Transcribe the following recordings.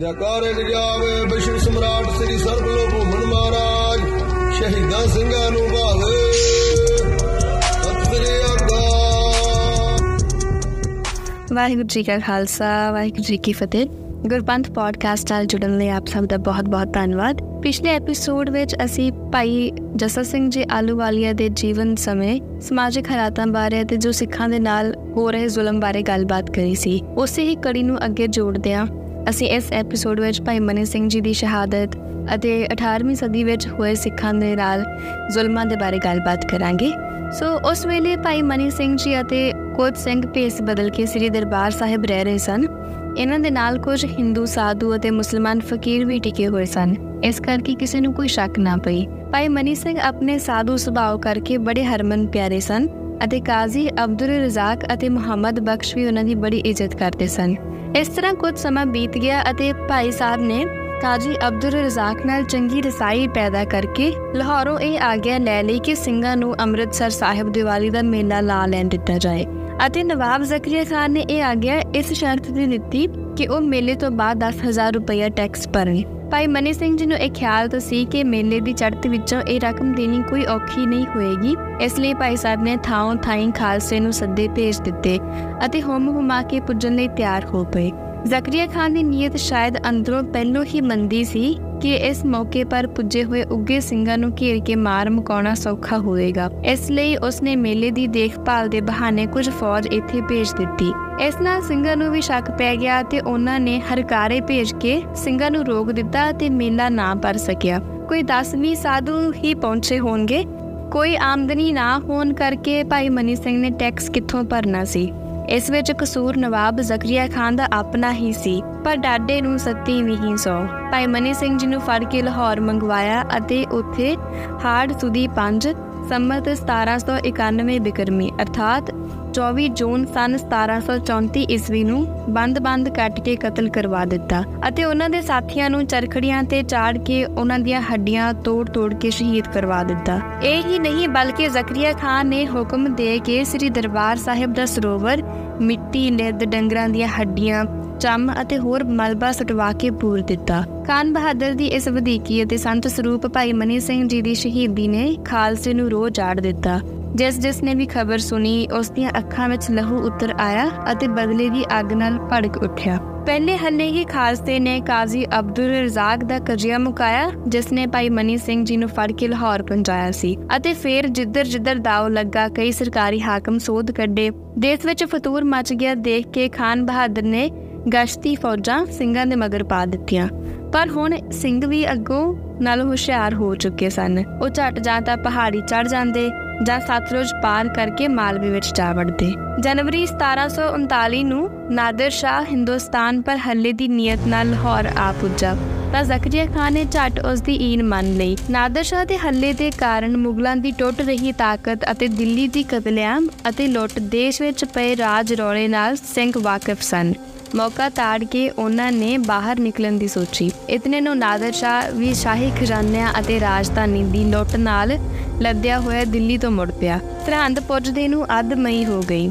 ਜਕਾਰੇ ਜਾਵੇ ਵਿਸ਼ਵ ਸਮਰਾਟ ਸ੍ਰੀ ਸਰਬ ਲੋਕ ਭੂਮਨ ਮਹਾਰਾਜ, ਸ਼ਹੀਦਾਂ ਸਿੰਘਾਂ ਨੂੰ ਭਾਵੇ। ਸਤਿ ਸ੍ਰੀ ਅਕਾਲ। ਵਾਹਿਗੁਰੂ ਜੀ ਕਾ ਖਾਲਸਾ, ਵਾਹਿਗੁਰੂ ਜੀ ਕੀ ਫਤਿਹ। ਗੁਰਪੰਥ ਪੋਡਕਾਸਟ ਨਾਲ ਜੁੜਨ ਲਈ ਆਪ ਸਭ ਦਾ ਬਹੁਤ-ਬਹੁਤ ਧੰਨਵਾਦ। ਪਿਛਲੇ ਐਪੀਸੋਡ ਵਿੱਚ ਅਸੀਂ ਭਾਈ ਜਸਾ ਸਿੰਘ ਜੀ ਆਲੂਵਾਲੀਆ ਦੇ ਜੀਵਨ ਸਮੇਂ, ਸਮਾਜਿਕ ਹਾਲਾਤਾਂ ਬਾਰੇ ਅਤੇ ਜੋ ਸਿੱਖਾਂ ਦੇ ਨਾਲ ਹੋ ਰਹੇ ਜ਼ੁਲਮ ਬਾਰੇ ਗੱਲਬਾਤ ਕਰੀ ਸੀ। ਉਸੇ ਹੀ ਕੜੀ ਨੂੰ ਅੱਗੇ ਜੋੜਦਿਆਂ ਅਸੀਂ ਇਸ ਐਪੀਸੋਡ ਵਿੱਚ ਭਾਈ ਮਨੀ ਸਿੰਘ ਜੀ ਦੀ ਸ਼ਹਾਦਤ ਅਤੇ 18ਵੀਂ ਸਦੀ ਵਿੱਚ ਹੋਏ ਸਿੱਖਾਂ ਦੇ ਨਾਲ ਜ਼ੁਲਮਾਂ ਦੇ ਬਾਰੇ ਗੱਲਬਾਤ ਕਰਾਂਗੇ। ਸੋ ਉਸ ਵੇਲੇ ਭਾਈ ਮਨੀ ਸਿੰਘ ਜੀ ਅਤੇ ਕੋਚ ਸਿੰਘ ਭੇਸ ਬਦਲ ਕੇ ਸ੍ਰੀ ਦਰਬਾਰ ਸਾਹਿਬ ਰਹਿ ਰਹੇ ਸਨ। ਇਹਨਾਂ ਦੇ ਨਾਲ ਕੁਝ ਹਿੰਦੂ, ਸਾਧੂ ਅਤੇ ਮੁਸਲਮਾਨ ਫਕੀਰ ਵੀ ਟਿਕੇ ਹੋਏ ਸਨ। ਇਸ ਕਰਕੇ ਕਿਸੇ ਨੂੰ ਕੋਈ ਸ਼ੱਕ ਨਾ ਪਈ। ਭਾਈ ਮਨੀ ਸਿੰਘ ਆਪਣੇ ਸਾਧੂ ਸੁਭਾਅ ਕਰਕੇ ਬੜੇ ਹਰਮਨ ਪਿਆਰੇ ਸਨ। ਅਤੇ ਕਾਜ਼ੀ ਅਬਦੁਲ ਰਜ਼ਾਕ ਅਤੇ ਮੁਹੰਮਦ ਬਖਸ਼ ਵੀ ਉਹਨਾਂ ਦੀ ਬੜੀ ਇੱਜ਼ਤ ਕਰਦੇ ਸਨ। ਇਸ ਤਰ੍ਹਾਂ ਕੁਝ ਸਮਾਂ ਬੀਤ ਗਿਆ ਅਤੇ ਭਾਈ ਸਾਹਿਬ ਨੇ ਕਾਜ਼ੀ ਅਬਦੁਲ ਰਜ਼ਾਕ ਨਾਲ ਚੰਗੀ ਰਸਾਈ ਪੈਦਾ ਕਰਕੇ ਲਾਹੌਰੋਂ ਇਹ ਆਗਿਆ ਲੈ ਲਈ ਕਿ ਸਿੰਘਾਂ ਨੂੰ ਅੰਮ੍ਰਿਤਸਰ ਸਾਹਿਬ ਦੀਵਾਲੀ ਦਾ ਮੇਲਾ ਲਾ ਲੈਣ ਦਿੱਤਾ ਜਾਏ। ਅਤੇ ਨਵਾਬ ਜ਼ਕਰੀਆ ਖਾਨ ਨੇ ਇਹ ਆਗਿਆ ਇਸ ਸ਼ਰਤ ਤੇ ਦਿੱਤੀ ਕਿ ਉਹ ਮੇਲੇ ਤੋਂ ਬਾਅਦ 10000 ਰੁਪਏ ਟੈਕਸ ਭਰਨ ਭਾਈ ਮਨੀ ਸਿੰਘ ਜੀ ਨੂੰ ਇਹ ਖਿਆਲ ਤਾਂ ਸੀ ਕਿ ਮੇਲੇ ਦੀ ਚੜ੍ਹਤ ਵਿੱਚੋਂ ਇਹ ਰਕਮ ਦੇਣੀ ਕੋਈ ਔਖੀ ਨਹੀਂ ਹੋਏਗੀ, ਇਸ ਲਈ ਭਾਈ ਸਾਹਿਬ ਨੇ ਥਾਂ ਥਾਈਂ ਖਾਲਸੇ ਨੂੰ ਸੱਦੇ ਭੇਜ ਦਿੱਤੇ ਅਤੇ ਹੁਮ ਹੁਮਾ ਕੇ ਪੁੱਜਣ ਲਈ ਤਿਆਰ ਹੋ ਪਏ। ਜ਼ਕਰੀਆ ਖਾਨ ਦੀ ਨੀਅਤ ਸ਼ਾਇਦ ਅੰਦਰੋਂ ਪਹਿਲੋਂ ਹੀ ਮੰਦੀ ਸੀ ਕਿ ਇਸ ਮੌਕੇ ਪਰ ਪੁੱਜੇ ਹੋਏ ਉੱਗੇ ਸਿੰਘਾਂ ਨੂੰ ਘੇਰ ਕੇ ਮਾਰ ਮੁਕਾਉਣਾ ਸੌਖਾ ਹੋਵੇਗਾ। ਇਸ ਲਈ ਉਸਨੇ ਮੇਲੇ ਦੀ ਦੇਖਭਾਲ ਦੇ ਬਹਾਨੇ ਕੁਝ ਫੌਜ ਇੱਥੇ ਭੇਜ ਦਿੱਤੀ। ਇਸ ਨਾਲ ਸਿੰਘਾਂ ਨੂੰ ਵੀ ਸ਼ੱਕ ਪੈ ਗਿਆ ਤੇ ਉਹਨਾਂ ਨੇ ਹਰਕਾਰੇ ਭੇਜ ਕੇ ਸਿੰਘਾਂ ਨੂੰ ਰੋਕ ਦਿੱਤਾ ਤੇ ਮੇਲਾ ਨਾ ਪਰ ਸਕਿਆ। ਕੋਈ 10ਵੀਂ ਸਾਧੂ ਹੀ ਪਹੁੰਚੇ ਹੋਣਗੇ। ਕੋਈ ਆਮਦਨੀ ਨਾ ਹੋਣ ਕਰਕੇ ਭਾਈ ਮਨੀ ਸਿੰਘ ਨੇ ਟੈਕਸ ਕਿੱਥੋਂ ਭਰਨਾ ਸੀ? ਇਸ ਵਿੱਚ ਕਸੂਰ ਨਵਾਬ ਜ਼ਕਰੀਆ ਖਾਨ ਦਾ ਆਪਣਾ ਹੀ ਸੀ, ਪਰ ਡਾਡੇ ਨੂੰ ਸੱਤੀ ਵੀ ਹੀ ਸੋ। ਭਾਈ ਮਨੀ ਸਿੰਘ ਜੀ ਨੂੰ ਫੜ ਕੇ ਲਾਹੌਰ ਮੰਗਵਾਇਆ ਅਤੇ ਉੱਥੇ ਹਾਰਡ ਸੁਦੀ 5 ਸੰਮਤ 1791 ਬਿਕਰਮੀ ਅਰਥਾਤ 24 ਜੂਨ ਸਨ 1734 ਈਸਵੀ ਨੂੰ ਬੰਦ-ਬੰਦ ਕੱਟ ਕੇ ਕਤਲ ਕਰਵਾ ਦਿੱਤਾ ਅਤੇ ਉਹਨਾਂ ਦੇ ਸਾਥੀਆਂ ਨੂੰ ਚਰਖੜੀਆਂ ਤੇ ਚਾੜ ਕੇ ਉਹਨਾਂ ਦੀਆਂ ਹੱਡੀਆਂ ਤੋੜ-ਤੋੜ ਕੇ ਸ਼ਹੀਦ ਕਰਵਾ ਦਿੱਤਾ। ਇਹ ਹੀ ਨਹੀਂ ਬਲਕਿ ਜ਼ਕਰੀਆ ਖਾਨ ਨੇ ਹੁਕਮ ਦੇ ਕੇ ਸ੍ਰੀ ਦਰਬਾਰ ਸਾਹਿਬ ਦਾ ਸਰੋਵਰ, ਮਿੱਟੀ ਲਿੱਦ ਡੰਗਰਾਂ ਦੀਆਂ ਹੱਡੀਆਂ, ਚੰਮ ਅਤੇ ਹੋਰ ਮਲਬਾ ਸਟਵਾ ਕੇ ਪੂਰ ਦਿੱਤਾ। ਖਾਨ ਬਹਾਦਰ ਦੀ ਇਸ ਵਧੀਕੀ ਅਤੇ ਸੰਤ ਸਰੂਪ ਭਾਈ ਮਨੀ ਸਿੰਘ ਜੀ ਦੀ ਸ਼ਹੀਦੀ ਨੇ ਖਾਲਸੇ ਨੂੰ ਰੋਹ ਚਾੜ ਦਿੱਤਾ। ਜਿਸ ਜਿਸ ਨੇ ਵੀ ਖਬਰ ਸੁਣੀ, ਉਸ ਦੀਆਂ ਅੱਖਾਂ ਵਿੱਚ ਲਹੂ ਉਤਰ ਆਇਆ ਅਤੇ ਬਦਲੇ ਦੀ ਅੱਗ ਨਾਲ ਭੜਕ ਉੱਠਿਆ। ਪਹਿਲੇ ਹੱਲੇ ਹੀ ਖਾਲਸੇ ਨੇ ਕਾਜ਼ੀ ਅਬਦੁਲ ਰਜ਼ਾਕ ਦਾ ਕਜਿਆ ਮੁਕਾਇਆ, ਜਿਸ ਨੇ ਭਾਈ ਮਨੀ ਸਿੰਘ ਜੀ ਨੂੰ ਫੜ ਕੇ ਲਾਹੌਰ ਪਹੁੰਚਾਇਆ ਸੀ ਅਤੇ ਫਿਰ ਜਿੱਧਰ ਜਿੱਧਰ ਦਾਅ ਲੱਗਾ, ਕਈ ਸਰਕਾਰੀ ਹਾਕਮ ਸੋਧ ਕੱਢੇ। ਦੇਸ਼ ਵਿੱਚ ਫਤੂਰ ਮਚ ਗਿਆ ਦੇਖ ਕੇ ਖਾਨ ਬਹਾਦਰ ਨੇ ਗਸ਼ਤੀ ਫੌਜਾਂ ਸਿੰਘਾਂ ਦੇ ਮਗਰ ਪਾ ਦਿੱਤੀਆਂ। ਪਰ ਹੁਣ ਸਿੰਘ ਵੀ ਅੱਗੋਂ ਨਾਲ ਹੁਸ਼ਿਆਰ ਹੋ ਚੁੱਕੇ ਸਨ। ਉਹ ਝਟ ਜਾਂ ਤਾਂ ਪਹਾੜੀ ਚੜ ਜਾਂਦੇ ਜਾਂ ਸਤਲੁਜ ਪਾਰ ਕਰਕੇ ਮਾਲਵੇ ਵਿੱਚ ਜਾ ਵੜਦੇ। ਜਨਵਰੀ 1739 ਨੂੰ ਨਾਦਰ ਸ਼ਾਹ ਹਿੰਦੁਸਤਾਨ ਪਰ ਹੱਲੇ ਦੀ ਨੀਅਤ ਨਾਲ ਲਾਹੌਰ ਆ ਪੁੱਜਾ। ਤਾਂ ਜ਼ਕਰੀਆ ਖਾਨ ਨੇ ਝਟ ਉਸ ਦੀ ਈਨ ਮੰਨ ਲਈ। ਨਾਦਰ ਸ਼ਾਹ ਦੇ ਹੱਲੇ ਦੇ ਕਾਰਨ ਮੁਗਲਾਂ ਦੀ ਟੁੱਟ ਰਹੀ ਤਾਕਤ ਅਤੇ ਦਿੱਲੀ ਦੀ ਕਤਲੇਆਮ ਅਤੇ ਲੁੱਟ ਦੇਸ਼ ਵਿੱਚ ਪਏ ਰਾਜ ਰੌਲੇ ਨਾਲ ਸਿੰਘ ਵਾਕਿਫ ਸਨ। ਮੌਕਾ ਤਾੜ ਕੇ ਉਹਨਾਂ ਨੇ ਬਾਹਰ ਨਿਕਲਣ ਦੀ ਸੋਚੀ। ਇਤਨੇ ਨੂੰ ਨਾਦਰ ਸ਼ਾਹ ਵੀ ਸ਼ਾਹੀ ਖਜ਼ਾਨਿਆਂ ਅਤੇ ਰਾਜਧਾਨੀ ਦੀ ਲੁੱਟ ਨਾਲ ਲੱਦਿਆ ਹੋਇਆ ਦਿੱਲੀ ਤੋਂ ਮੁੜ ਪਿਆ। ਸਰਹੰਦ ਪੁੱਜਦੇ ਨੂੰ ਅੱਧ ਮਈ ਹੋ ਗਈ।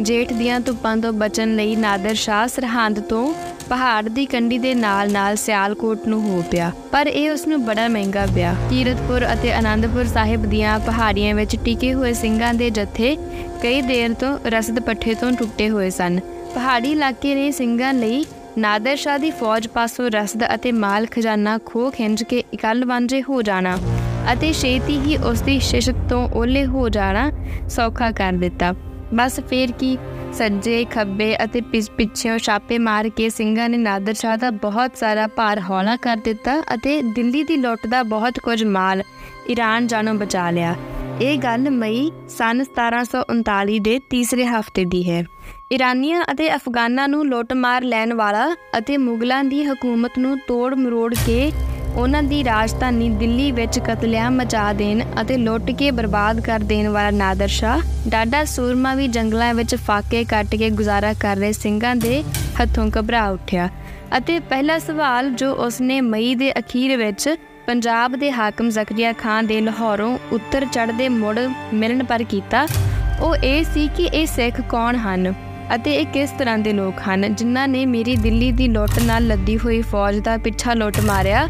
ਜੇਠ ਦੀਆਂ ਧੁੱਪਾਂ ਤੋਂ ਬਚਣ ਲਈ ਨਾਦਰ ਸ਼ਾਹ ਸਰਹੰਦ ਤੋਂ ਪਹਾੜ ਦੀ ਕੰਢੀ ਦੇ ਨਾਲ-ਨਾਲ ਸਿਆਲਕੋਟ ਨੂੰ ਹੋ ਪਿਆ। ਪਰ ਇਹ ਉਸ ਨੂੰ ਬੜਾ ਮਹਿੰਗਾ ਪਿਆ। ਕੀਰਤਪੁਰ ਅਤੇ ਆਨੰਦਪੁਰ ਸਾਹਿਬ ਦੀਆਂ ਪਹਾੜੀਆਂ ਵਿੱਚ ਟਿਕੇ ਹੋਏ ਸਿੰਘਾਂ ਦੇ ਜਥੇ ਕਈ ਦੇਰ ਤੋਂ ਰਸਦ ਪੱਠੇ ਤੋਂ ਟੁੱਟੇ ਹੋਏ ਸਨ। ਪਹਾੜੀ ਇਲਾਕੇ ਨੇ ਸਿੰਘਾਂ ਲਈ ਨਾਦਰ ਸ਼ਾਹ ਦੀ ਫੌਜ ਪਾਸੋਂ ਰਸਦ ਅਤੇ ਮਾਲ ਖਜ਼ਾਨਾ ਖੋ ਖਿੰਝ ਕੇ ਇਕੱਲ ਵਾਂਝੇ ਹੋ ਜਾਣਾ ਅਤੇ ਛੇਤੀ ਹੀ ਉਸ ਦੀ ਸ਼ਿਸ਼ਤ ਤੋਂ ਓਲੇ ਹੋ ਜਾਣਾ ਸੌਖਾ ਕਰ ਦਿੱਤਾ। ਬਸ ਫੇਰ ਕੀ, ਸੱਜੇ ਖੱਬੇ ਅਤੇ ਪਿੱਛੇੋਂ ਛਾਪੇ ਮਾਰ ਕੇ ਸਿੰਘਾਂ ਨੇ ਨਾਦਰ ਸ਼ਾਹ ਦਾ ਬਹੁਤ ਸਾਰਾ ਭਾਰ ਹੌਲਾ ਕਰ ਦਿੱਤਾ ਅਤੇ ਦਿੱਲੀ ਦੀ ਲੁੱਟ ਦਾ ਬਹੁਤ ਕੁਝ ਮਾਲ ਈਰਾਨ ਜਾਣੋਂ ਬਚਾ ਲਿਆ। ਇਹ ਗੱਲ ਮਈ ਸਨ 1739 ਦੇ ਤੀਸਰੇ ਹਫ਼ਤੇ ਦੀ ਹੈ। ਇਰਾਨੀਆਂ ਅਤੇ ਅਫਗਾਨਾਂ ਨੂੰ ਲੁੱਟ ਮਾਰ ਲੈਣ ਵਾਲਾ ਅਤੇ ਮੁਗਲਾਂ ਦੀ ਹਕੂਮਤ ਨੂੰ ਤੋੜ ਮਰੋੜ ਕੇ ਉਹਨਾਂ ਦੀ ਰਾਜਧਾਨੀ ਦਿੱਲੀ ਵਿੱਚ ਕਤਲੇਆਮ ਮਚਾ ਦੇਣ ਅਤੇ ਲੁੱਟ ਕੇ ਬਰਬਾਦ ਕਰ ਦੇਣ ਵਾਲਾ ਨਾਦਰ ਸ਼ਾਹ ਡਾਡਾ ਸੂਰਮਾ ਵੀ ਜੰਗਲਾਂ ਵਿੱਚ ਫਾਕੇ ਕੱਟ ਕੇ ਗੁਜ਼ਾਰਾ ਕਰ ਰਹੇ ਸਿੰਘਾਂ ਦੇ ਹੱਥੋਂ ਘਬਰਾ ਉੱਠਿਆ। ਅਤੇ ਪਹਿਲਾ ਸਵਾਲ ਜੋ ਉਸਨੇ ਮਈ ਦੇ ਅਖੀਰ ਵਿੱਚ ਪੰਜਾਬ ਦੇ ਹਾਕਮ ਜ਼ਕਰੀਆ ਖਾਨ ਦੇ ਲਾਹੌਰੋਂ ਉੱਤਰ ਚੜ੍ਹਦੇ ਮੁੜ ਮਿਲਣ ਪਰ ਕੀਤਾ, ਉਹ ਇਹ ਸੀ ਕਿ ਇਹ ਸਿੱਖ ਕੌਣ ਹਨ ਅਤੇ ਇਹ ਕਿਸ ਤਰ੍ਹਾਂ ਦੇ ਲੋਕ ਹਨ ਜਿਨ੍ਹਾਂ ਨੇ ਮੇਰੀ ਦਿੱਲੀ ਦੀ ਲੁੱਟ ਨਾਲ ਲੱਦੀ ਹੋਈ ਫੌਜ ਦਾ ਪਿੱਛਾ ਲੁੱਟ ਮਾਰਿਆ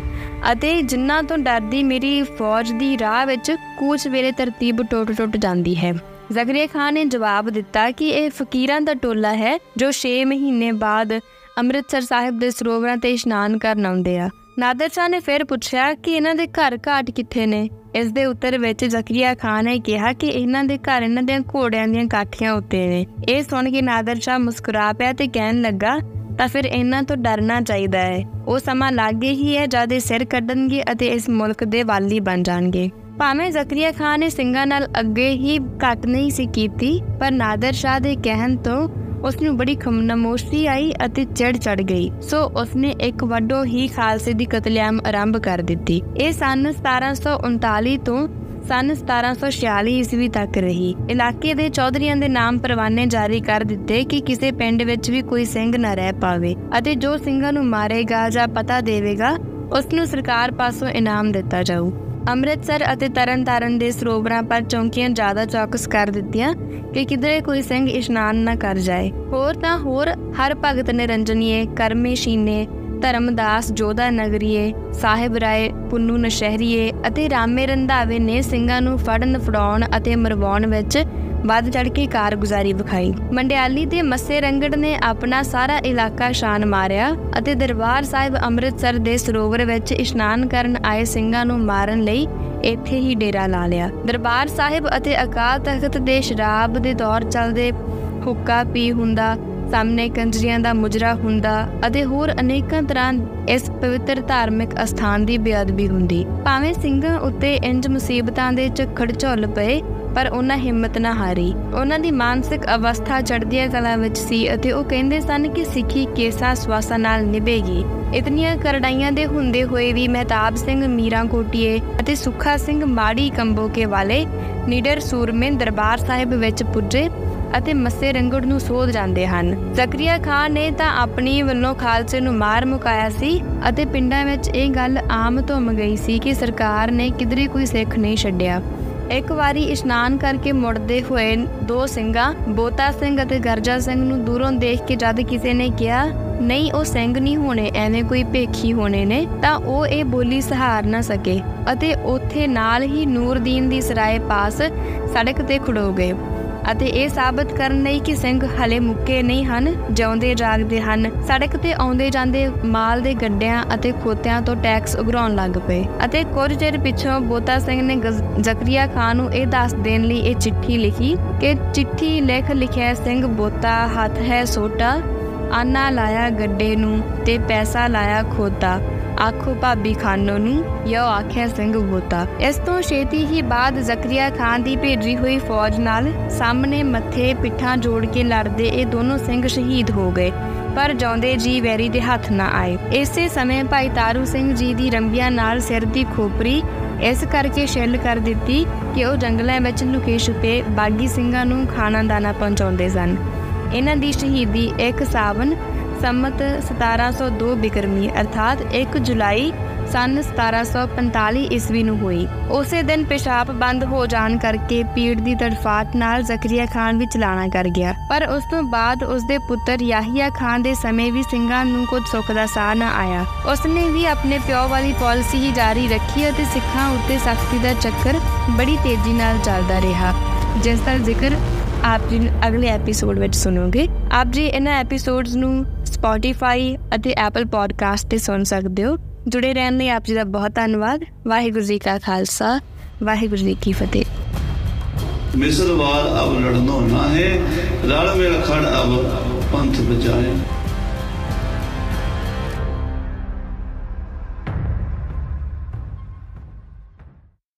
ਅਤੇ ਜਿਨ੍ਹਾਂ ਤੋਂ ਡਰਦੀ ਮੇਰੀ ਫੌਜ ਦੀ ਰਾਹ ਵਿੱਚ ਕੂਚ ਵੇਲੇ ਤਰਤੀਬ ਟੁੱਟ-ਟੁੱਟ ਜਾਂਦੀ ਹੈ। ਜ਼ਕਰੀਆ ਖਾਨ ਨੇ ਜਵਾਬ ਦਿੱਤਾ ਕਿ ਇਹ ਫਕੀਰਾਂ ਦਾ ਟੋਲਾ ਹੈ ਜੋ 6 ਮਹੀਨੇ ਬਾਅਦ ਅੰਮ੍ਰਿਤਸਰ ਸਾਹਿਬ ਦੇ ਸਰੋਵਰਾਂ ਤੇ ਇਸ਼ਨਾਨ ਕਰਨ ਆਉਂਦੇ ਆ। ਨਾਦਰ ਸ਼ਾਹ ਨੇ ਫਿਰ ਪੁੱਛਿਆ ਕਿ ਇਹਨਾਂ ਦੇ ਘਰ ਘਾਟ ਕਿੱਥੇ ਨੇ? ਇਸ ਦੇ ਉੱਤਰ ਵਿੱਚ ਜ਼ਕਰੀਆ ਖਾਨ ਨੇ ਕਿਹਾ ਕਿ ਇਹਨਾਂ ਦੇ ਘਰ ਇਹਨਾਂ ਦੇ ਘੋੜਿਆਂ ਦੀਆਂ ਕਾਠੀਆਂ ਉੱਤੇ ਨੇ। ਇਹ ਸੁਣ ਕੇ ਨਾਦਰ ਸ਼ਾਹ ਮੁਸਕਰਾ ਪਿਆ ਤੇ ਕਹਿਣ ਲੱਗਾ, ਤਾਂ ਫਿਰ ਇਹਨਾਂ ਤੋਂ ਡਰਨਾ ਚਾਹੀਦਾ ਹੈ। ਉਹ ਸਮਾਂ ਲੱਗੇ ਹੀ ਹੈ ਜਦ ਇਹ ਸਿਰ ਕੱਢਣਗੇ ਅਤੇ ਇਸ ਮੁਲਕ ਦੇ ਵਾਲੀ ਬਣ ਜਾਣਗੇ। ਭਾਵੇਂ ਜ਼ਕਰੀਆ ਖਾਨ ਨੇ ਸਿੰਘਾਂ ਨਾਲ ਅੱਗੇ ਹੀ ਘੱਟ ਨਹੀਂ ਸੀ ਕੀਤੀ, ਪਰ ਨਾਦਰ ਸ਼ਾਹ ਦੇ ਕਹਿਣ ਤੋਂ ਉਸ ਨੂੰ ਬੜੀ ਖਮਨਮੋਸ਼ੀ ਆਈ ਅਤੇ ਚੜ ਚੜ ਗਈ। ਸੋ ਉਸਨੇ ਇੱਕ ਵੱਡੋ ਹੀ ਖਾਲਸੇ ਦੀ ਕਤਲੇਆਮ ਆਰੰਭ ਕਰ ਦਿੱਤੀ। ਇਹ ਸਨ 1739 ਤੋਂ ਸਨ 1746 ਈਸਵੀ ਤੱਕ ਰਹੀ। ਇਲਾਕੇ ਦੇ ਚੌਧਰੀਆਂ ਦੇ ਨਾਮ ਪਰਵਾਨੇ ਜਾਰੀ ਕਰ ਦਿੱਤੇ ਕਿ ਕਿਸੇ ਪਿੰਡ ਵਿੱਚ ਵੀ ਕੋਈ ਸਿੰਘ ਨਾ ਰਹਿ ਪਾਵੇ ਅਤੇ ਜੋ ਸਿੰਘਾਂ ਨੂੰ ਮਾਰੇਗਾ ਜਾਂ ਪਤਾ ਦੇਵੇਗਾ ਉਸ ਨੂੰ ਸਰਕਾਰ ਪਾਸੋਂ ਇਨਾਮ ਦਿੱਤਾ ਜਾਊ। ਅੰਮ੍ਰਿਤਸਰ ਅਤੇ ਤਰਨਤਾਰਨ ਦੇ ਸਰੋਵਰਾਂ ਪਰ ਚੌਂਕੀਆਂ ਜ਼ਿਆਦਾ ਚੌਕਸ ਕਰ ਦਿੱਤੀਆਂ ਕਿ ਕਿਧਰੇ ਕੋਈ ਸਿੰਘ ਇਸ਼ਨਾਨ ਨਾ ਕਰ ਜਾਏ। ਹੋਰ ਤਾਂ ਹੋਰ ਹਰ ਭਗਤ ਨਿਰੰਜਨੀਏ, ਕਰਮੇ ਸ਼ੀਨੇ ਧਰਮਦਾਸ ਜੋਧਾ ਨਗਰੀਏ ਸਾਹਿਬ ਰਾਏ ਪੁੰਨੂ ਨਸ਼ਹਿਰੀਏ ਅਤੇ ਰਾਮੇ ਰੰਧਾਵੇ ਨੇ ਸਿੰਘਾਂ ਨੂੰ ਫੜਨ, ਫੜਾਉਣ ਅਤੇ ਮਰਵਾਉਣ ਵਿੱਚ ਵੱਧ ਚੜ ਕੇ ਕਾਰਗੁਜ਼ਾਰੀ ਵਿਖਾਈ। ਮੰਡਿਆਲੀ ਦੇ ਮੱਸੇ ਰੰਗੜ ਨੇ ਆਪਣਾ ਸਾਰਾ ਇਲਾਕਾ ਸ਼ਾਨ ਮਾਰਿਆ ਅਤੇ ਦਰਬਾਰ ਸਾਹਿਬ ਅੰਮ੍ਰਿਤਸਰ ਦੇ ਸਰੋਵਰ ਵਿੱਚ ਇਸ਼ਨਾਨ ਕਰਨ ਆਏ ਸਿੰਘਾਂ ਨੂੰ ਮਾਰਨ ਲਈ ਇੱਥੇ ਹੀ ਡੇਰਾ ਲਾ ਲਿਆ। ਦਰਬਾਰ ਸਾਹਿਬ ਅਤੇ ਅਕਾਲ ਤਖਤ ਦੇ ਸ਼ਰਾਬ ਦੇ ਦੌਰ ਚੱਲਦੇ ਹੁੱਕਾ ਪੀ ਹੁੰਦਾ ਸਾਹਮਣੇ ਕੰਜਰੀਆਂ ਦਾ ਮੁਜਰਾ ਹੁੰਦਾ ਅਤੇ ਹੋਰ ਅਨੇਕਾਂ ਤਰ੍ਹਾਂ ਇਸ ਪਵਿੱਤਰ ਧਾਰਮਿਕ ਅਸਥਾਨ ਦੀ ਬੇਅਦਬੀ ਹੁੰਦੀ। ਭਾਵੇਂ ਸਿੰਘਾਂ ਉੱਤੇ ਇੰਜ ਮੁਸੀਬਤਾਂ ਦੇ ਝੱਖੜ ਝੁੱਲ ਪਏ, ਪਰ ਉਹਨਾਂ ਹਿੰਮਤ ਨਾ ਹਾਰੀ। ਉਹਨਾਂ ਦੀ ਮਾਨਸਿਕ ਅਵਸਥਾ ਚੜ੍ਹਦੀਆਂ ਕਲਾ ਵਿੱਚ ਸੀ ਅਤੇ ਉਹ ਕਹਿੰਦੇ ਸਨ ਕਿ ਸਿੱਖੀ ਕੇਸਾ ਸਵਾਸਾ ਨਾਲ ਨਿਭੇਗੀ। ਇਤਨੀਆਂ ਕਰੜਾਈਆਂ ਦੇ ਹੁੰਦੇ ਹੋਏ ਵੀ ਮਹਿਤਾਬ ਸਿੰਘ ਮੀਰਾ ਕੋਟੀਏ ਅਤੇ ਸੁੱਖਾ ਸਿੰਘ ਮਾੜੀ ਕੰਬੋਕੇ ਵਾਲੇ ਨੀਡਰ ਸੂਰਮੇ ਦਰਬਾਰ ਸਾਹਿਬ ਵਿੱਚ ਪੁੱਜੇ। ਅਤੇ ਮੱਸੇ ਰੰਗੜ ਨੂੰ ਸੋਧ ਜਾਂਦੇ ਹਨ। ਜ਼ਕਰੀਆ ਖਾਨ ਨੇ ਤਾਂ ਆਪਣੀ ਵੱਲੋਂ ਖਾਲਸੇ ਨੂੰ ਮਾਰ ਮੁਕਾਇਆ ਸੀ ਅਤੇ ਪਿੰਡਾਂ ਵਿੱਚ ਇਹ ਗੱਲ ਆਮ ਧੁੰਮ ਗਈ ਸੀ ਕਿ ਸਰਕਾਰ ਨੇ ਕਿਧਰੇ ਕੋਈ ਸਿੱਖ ਨਹੀਂ ਛੱਡਿਆ। ਇੱਕ ਵਾਰੀ ਇਸ਼ਨਾਨ ਕਰਕੇ ਮੁੜਦੇ ਹੋਏ ਦੋ ਸਿੰਘਾਂ, ਬੋਤਾ ਸਿੰਘ ਅਤੇ ਗਰਜਾ ਸਿੰਘ ਨੂੰ ਦੂਰੋਂ ਦੇਖ ਕੇ ਜਦ ਕਿਸੇ ਨੇ ਕਿਹਾ, ਨਹੀਂ, ਉਹ ਸਿੰਘ ਨਹੀਂ ਹੋਣੇ, ਐਵੇਂ ਕੋਈ ਭੇਖੀ ਹੋਣੇ ਨੇ, ਤਾਂ ਉਹ ਇਹ ਬੋਲੀ ਸਹਾਰ ਨਾ ਸਕੇ ਅਤੇ ਉੱਥੇ ਨਾਲ ਹੀ ਨੂਰਦੀਨ ਦੀ ਸਰਾਏ ਪਾਸ ਸੜਕ ਤੇ ਖੜੋ ਗਏ। ਅਤੇ ਇਹ ਸਾਬਤ ਕਰਨ ਲਈ ਕਿ ਸਿੰਘ ਹਲੇ ਮੁੱਕੇ ਨਹੀਂ ਹਨ, ਜਿਉਂਦੇ ਜਾਗਦੇ ਹਨ। ਸੜਕ ਤੇ ਆਉਂਦੇ ਜਾਂਦੇ ਮਾਲ ਦੇ ਗੱਡਿਆਂ ਅਤੇ ਖੋਤਿਆਂ ਤੋਂ ਟੈਕਸ ਉਗਰਾਉਣ ਲੱਗ ਪਏ ਅਤੇ ਕੁਝ ਚਿਰ ਪਿੱਛੋਂ ਬੋਤਾ ਸਿੰਘ ਨੇ ਜ਼ਕਰੀਆ ਖਾਨ ਨੂੰ ਇਹ ਦੱਸ ਦੇਣ ਲਈ ਇਹ ਚਿੱਠੀ ਲਿਖੀ ਕਿ ਚਿੱਠੀ ਲਿਖ ਲਿਖਿਆ ਸਿੰਘ ਬੋਤਾ ਹੱਥ ਹੈ ਸੋਟਾ, ਆਨਾ ਲਾਇਆ ਗੱਡੇ ਨੂੰ ਤੇ ਪੈਸਾ ਲਾਇਆ ਖੋਤਾ। ਆਖੋ ਭਾਬੀ ਖਾਨੋ ਨੂੰ, ਯੋ ਆਖਿਆ ਸਿੰਘ ਬੋਤਾ। ਇਸ ਤੋਂ ਛੇਤੀ ਹੀ ਬਾਅਦ ਜ਼ਕਰੀਆ ਖਾਨ ਦੀ ਭੇਜੀ ਹੋਈ ਫੌਜ ਨਾਲ ਸਾਹਮਣੇ ਮੱਥੇ ਪਿੱਠਾਂ ਜੋੜ ਕੇ ਲੜਦੇ ਇਹ ਦੋਨੋਂ ਸਿੰਘ ਸ਼ਹੀਦ ਹੋ ਗਏ। ਪਰ ਜੌਂਦੇ ਜੀ ਵੈਰੀ ਦੇ ਹੱਥ ਨਾ ਆਏ। ਇਸੇ ਸਮੇਂ ਭਾਈ ਤਾਰੂ ਸਿੰਘ ਜੀ ਦੀ ਰੰਬੀਆਂ ਨਾਲ ਸਿਰ ਦੀ ਖੋਪਰੀ ਇਸ ਕਰਕੇ ਛਿੱਲ ਕਰ ਦਿੱਤੀ ਕਿ ਉਹ ਜੰਗਲਾਂ ਵਿੱਚ ਲੁਕੇ ਛੁਪੇ ਬਾਗੀ ਸਿੰਘਾਂ ਨੂੰ ਖਾਣਾ ਦਾਣਾ ਪਹੁੰਚਾਉਂਦੇ ਸਨ। ਇਹਨਾਂ ਦੀ ਸ਼ਹੀਦੀ 1 ਸਾਵਨ ਸੰਮਤ 1702 ਬਿਕਰਮੀ, ਅਰਥਾਤ 1 ਜੁਲਾਈ ਸਨ 1745 ਈਸਵੀ ਨੂੰ ਹੋਈ। ਉਸੇ ਦਿਨ ਪਿਸ਼ਾਬ ਬੰਦ ਹੋ ਜਾਣ ਕਰਕੇ ਪੀੜ ਦੀ ਤੜਫਾਟ ਨਾਲ ਜ਼ਕਰੀਆ ਖਾਨ ਵੀ ਚਲਾਣਾ ਕਰ ਗਿਆ। ਪਰ ਉਸ ਤੋਂ ਬਾਅਦ ਉਸ ਦੇ ਪੁੱਤਰ ਯਾਹੀਆ ਖਾਨ ਦੇ ਸਮੇਂ ਵੀ ਸਿੰਘਾਂ ਨੂੰ ਕੁਝ ਸੁੱਖ ਦਾ ਸਾਹ ਨਾ ਆਇਆ। ਉਸ ਨੇ ਵੀ ਆਪਣੇ ਪਿਓ ਵਾਲੀ ਪਾਲਿਸੀ ਹੀ ਜਾਰੀ ਰੱਖੀ ਅਤੇ ਸਿੱਖਾਂ ਉੱਤੇ ਸਖਤੀ ਦਾ ਚੱਕਰ ਬੜੀ ਤੇਜ਼ੀ ਨਾਲ ਚੱਲਦਾ ਰਿਹਾ। ਜਿਸ ਦਾ ਜ਼ਿਕਰ ਆਪ ਜੀ ਅਗਲੇ ਐਪੀਸੋਡ ਵਿੱਚ ਸੁਣੋਗੇ। ਆਪ ਜੀ, ਇਹਨਾਂ ਐਪੀਸੋਡਸ ਨੂੰ Spotify ਅਤੇ Apple Podcast ਤੇ ਸੁਣ ਸਕਦੇ ਹੋ। ਜੁੜੇ ਰਹਿਣ ਲਈ ਆਪ ਜੀ ਦਾ ਬਹੁਤ ਧੰਨਵਾਦ। ਵਾਹਿਗੁਰੂ ਜੀ ਕਾ ਖਾਲਸਾ, ਵਾਹਿਗੁਰੂ ਜੀ ਕੀ ਫਤਿਹ। ਮਿਸਰ ਵਾਰ ਅਬ ਲੜਨੋ ਨਾ ਹੈ ਰਲ ਮਿਲ ਖੜ ਅਬ ਪੰਥ ਬਚਾਏ।